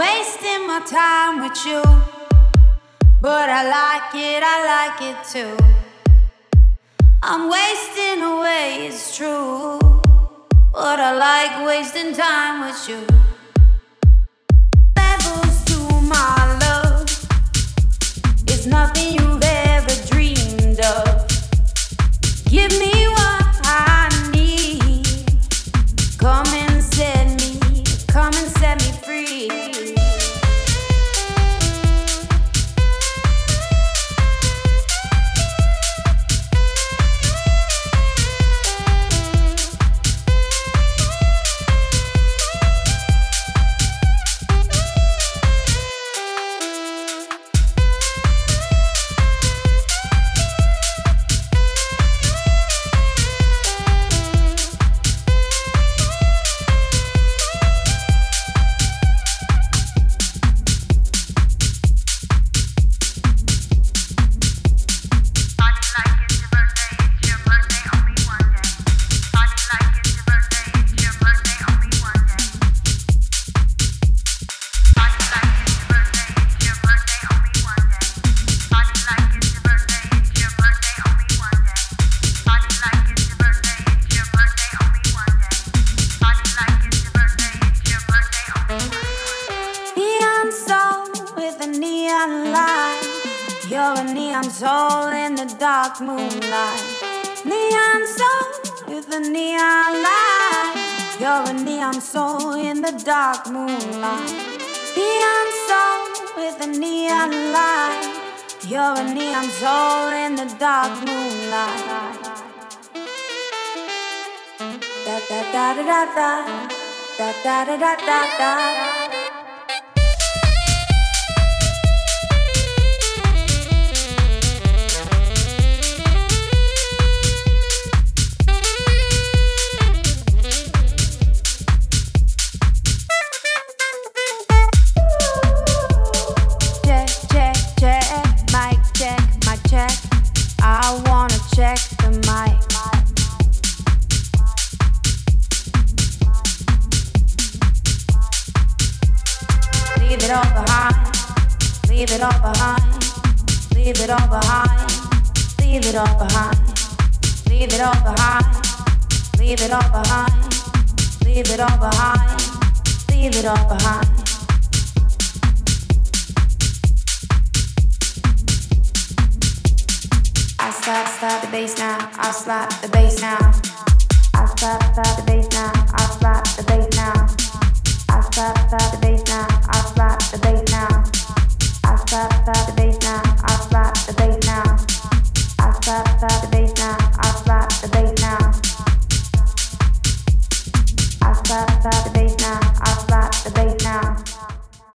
wasting my time with you. But I like it, I like it too. I'm wasting away, it's true. But I like wasting time with you. Levels to my love is nothing you've ever dreamed of. Give me what I need. Come a neon light. You're a neon soul in the dark moonlight. Neon soul with a neon light. You're a neon soul in the dark moonlight. Neon soul with a neon light. You're a neon soul in the dark moonlight. Da da da da da da. Da da da da da it all behind. Leave it all behind. Leave it all behind. Leave it all behind. Leave it all behind. Leave it all behind. Leave it all behind. Leave it all behind. I slap, slap the bass now. I slap the bass now.